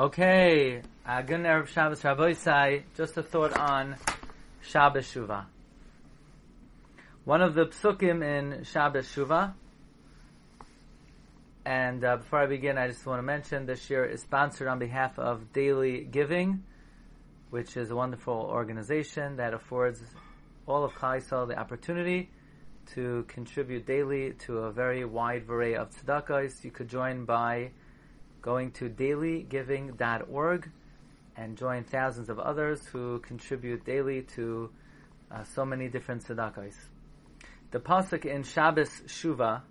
Okay, uh, good Shabbos Rabbi. Just a thought on Shabbos Shuvah. One of the psukim in Shabbos Shuvah, and uh, before I begin, I just want to mention this year is sponsored on behalf of Daily Giving, which is a wonderful organization that affords all of Klal the opportunity to contribute daily to a very wide array of tzedakahs. You could join by going to dailygiving.org and join thousands of others who contribute daily to uh, so many different tzedakahs. The pasuk in Shabbos Shuva,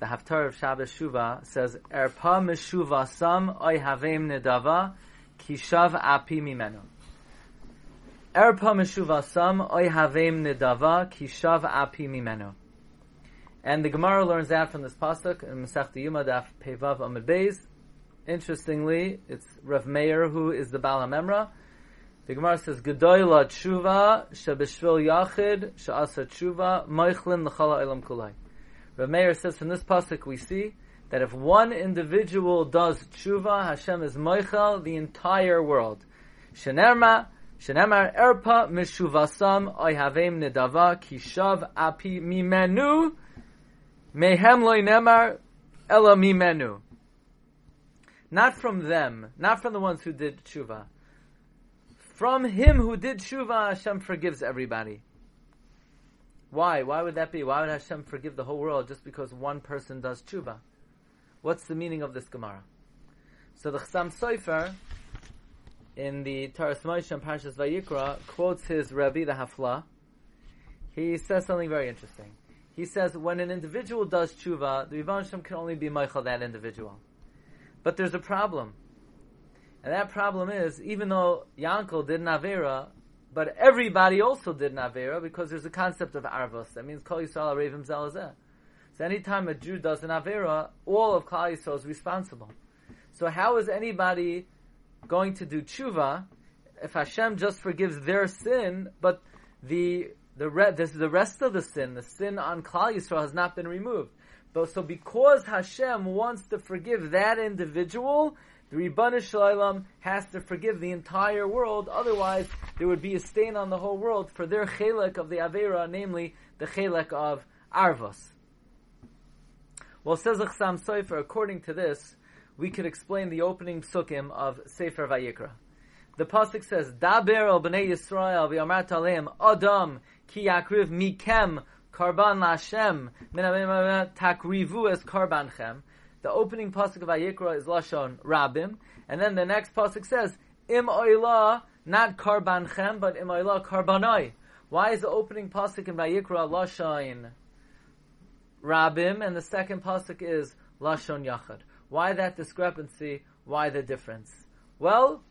the Haftarah of Shabbos Shuva, says, Erpa meshuva sam oy havem nedava kishav api mimenu. Erpa meshuva sam oy havem nedava kishav api mimenu. And the Gemara learns out from this pasuk in Masech Yuma Daf Pevav Amid Beis Interestingly, it's Rav Meir who is the Bala Memra. The Gemara says, "Gedoyla tshuva shebeshvil yachid she'asa tshuva moichlin l'chala elam kulai." Rav Meir says from this pasuk we see that if one individual does tshuva, Hashem is moichel the entire world. Shenerma Shenemar erpa mishuvasam oyhavem nedava kishav api mimenu mehem loy nemar ela mimenu. Not from them, not from the ones who did tshuva. From him who did tshuva, Hashem forgives everybody. Why? Why would that be? Why would Hashem forgive the whole world just because one person does tshuva? What's the meaning of this Gemara? So the Chassam Sofer, in the Toras Moshe and Parshas Vayikra, quotes his Rebbe, the Hafla. He says something very interesting. He says, when an individual does tshuva, the Rebbe can only be Michael that individual. But there's a problem. And that problem is, even though Yankel did Navera, but everybody also did Navera because there's a concept of Arvos. That means Kol Yisrael Arevim Zelazeh. So anytime a Jew does an Avera, all of Klal Yisrael is responsible. So how is anybody going to do tshuva if Hashem just forgives their sin, but the the, re- this, the rest of the sin, the sin on Klal Yisrael, has not been removed? But so because Hashem wants to forgive that individual, the Ribbanish Shalom has to forgive the entire world. Otherwise, there would be a stain on the whole world for their chelek of the Avera, namely the chelek of Arvos. Well, says Achsam Sofer, according to this, we could explain the opening psukim of Sefer Vayikra. The pasuk says, "Daber al bnei Yisrael v'yamar talem Adam ki yakriv mikem Karban Lashem, Takrivu es Karbanchem. The opening pasuk of Ayikra is Lashon Rabim, and then the next pasuk says, Im Oila, not Karbanchem, but Im Oila Karbanoi. Why is the opening pasuk in Vayikra Lashon Rabim, and the second pasuk is Lashon Yachad? Why that discrepancy? Why the difference? Well,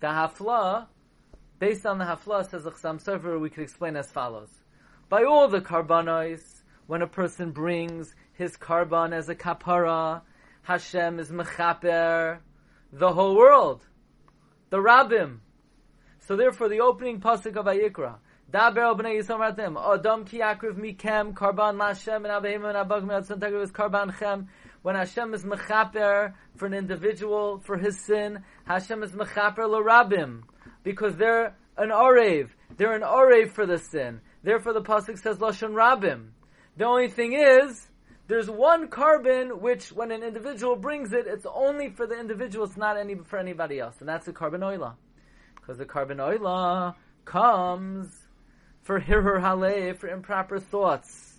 the Hafla, based on the Hafla, says Chasam Sofer, we could explain as follows by all the karbanos, when a person brings his karban as a kapara, Hashem is mechaper the whole world, the rabbim. So therefore, the opening pasuk of Ayikra, Daber b'nei Yisrael ratim, Adam ki akriv mikem karban Hashem and abehim and abag me'atzon is karban chem. When Hashem is mechaper for an individual for his sin, Hashem is mechaper l'rabim because they're an orev. They're an orev for the sin. Therefore, the pasuk says lashon rabim. The only thing is, there's one karban which, when an individual brings it, it's only for the individual. It's not any for anybody else, and that's the korban oila, because the korban oila comes for hirur haleh for improper thoughts.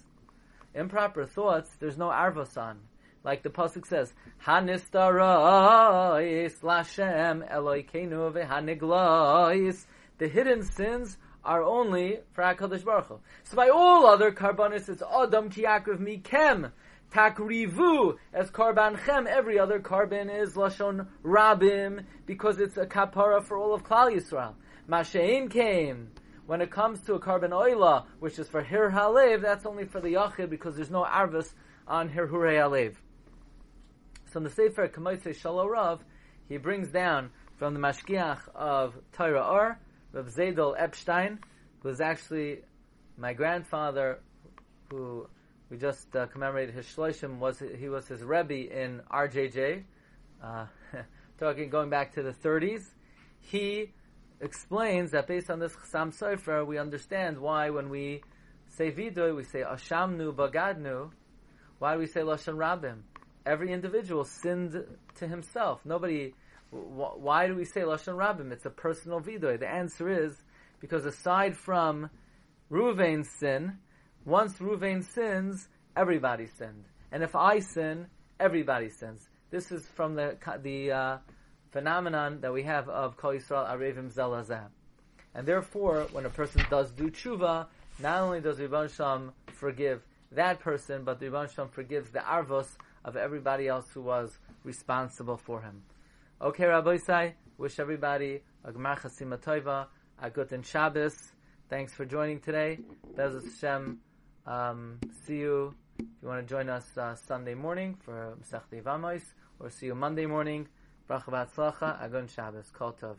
Improper thoughts. There's no arvasan. Like the pasuk says, Hanistarais lashem Eloikeinu ve'haniglois. The hidden sins are only for HaKadosh Baruch Hu. So by all other karbanis, it's Adam Kiyakriv Mikem, Takrivu, as Karban Chem, every other karban is Lashon Rabim, because it's a kapara for all of Klal Yisrael. Mashein came. When it comes to a karban oila, which is for Hir Halev, that's only for the Yachid, because there's no Arvis on Hir Hure Halev. So in the Sefer Kamoise Shalorav, he brings down from the Mashgiach of Torah Or, Rav Zedel Epstein, who is actually my grandfather, who we just uh, commemorated his shloshim. Was he was his rebbe in RJJ, uh, talking going back to the 30s, he explains that based on this Chassam Sofer, we understand why when we say Vidoy, we say Ashamnu Bagadnu. Why do we say Lashon Rabim? Every individual sinned to himself. Nobody, why do we say Lashon Rabim? It's a personal Vidoy. The answer is because aside from Ruvain's sin, once Ruvain sins, everybody sinned. And if I sin, everybody sins. This is from the the uh, phenomenon that we have of Kol Yisrael Arevim Zelazah. And therefore, when a person does do tshuva, not only does Rebbe Shalom forgive that person, but the Rebbe forgives the arvos of everybody else who was responsible for him. Okay, Rabbi Isai, wish everybody a Chasima Toiva, a Guten Shabbos. Thanks for joining today. Bezos Hashem, um, see you if you want to join us uh, Sunday morning for Masech Vamos, or see you Monday morning. Bracha Batzlacha, Agun Shabbos, Kol Tov.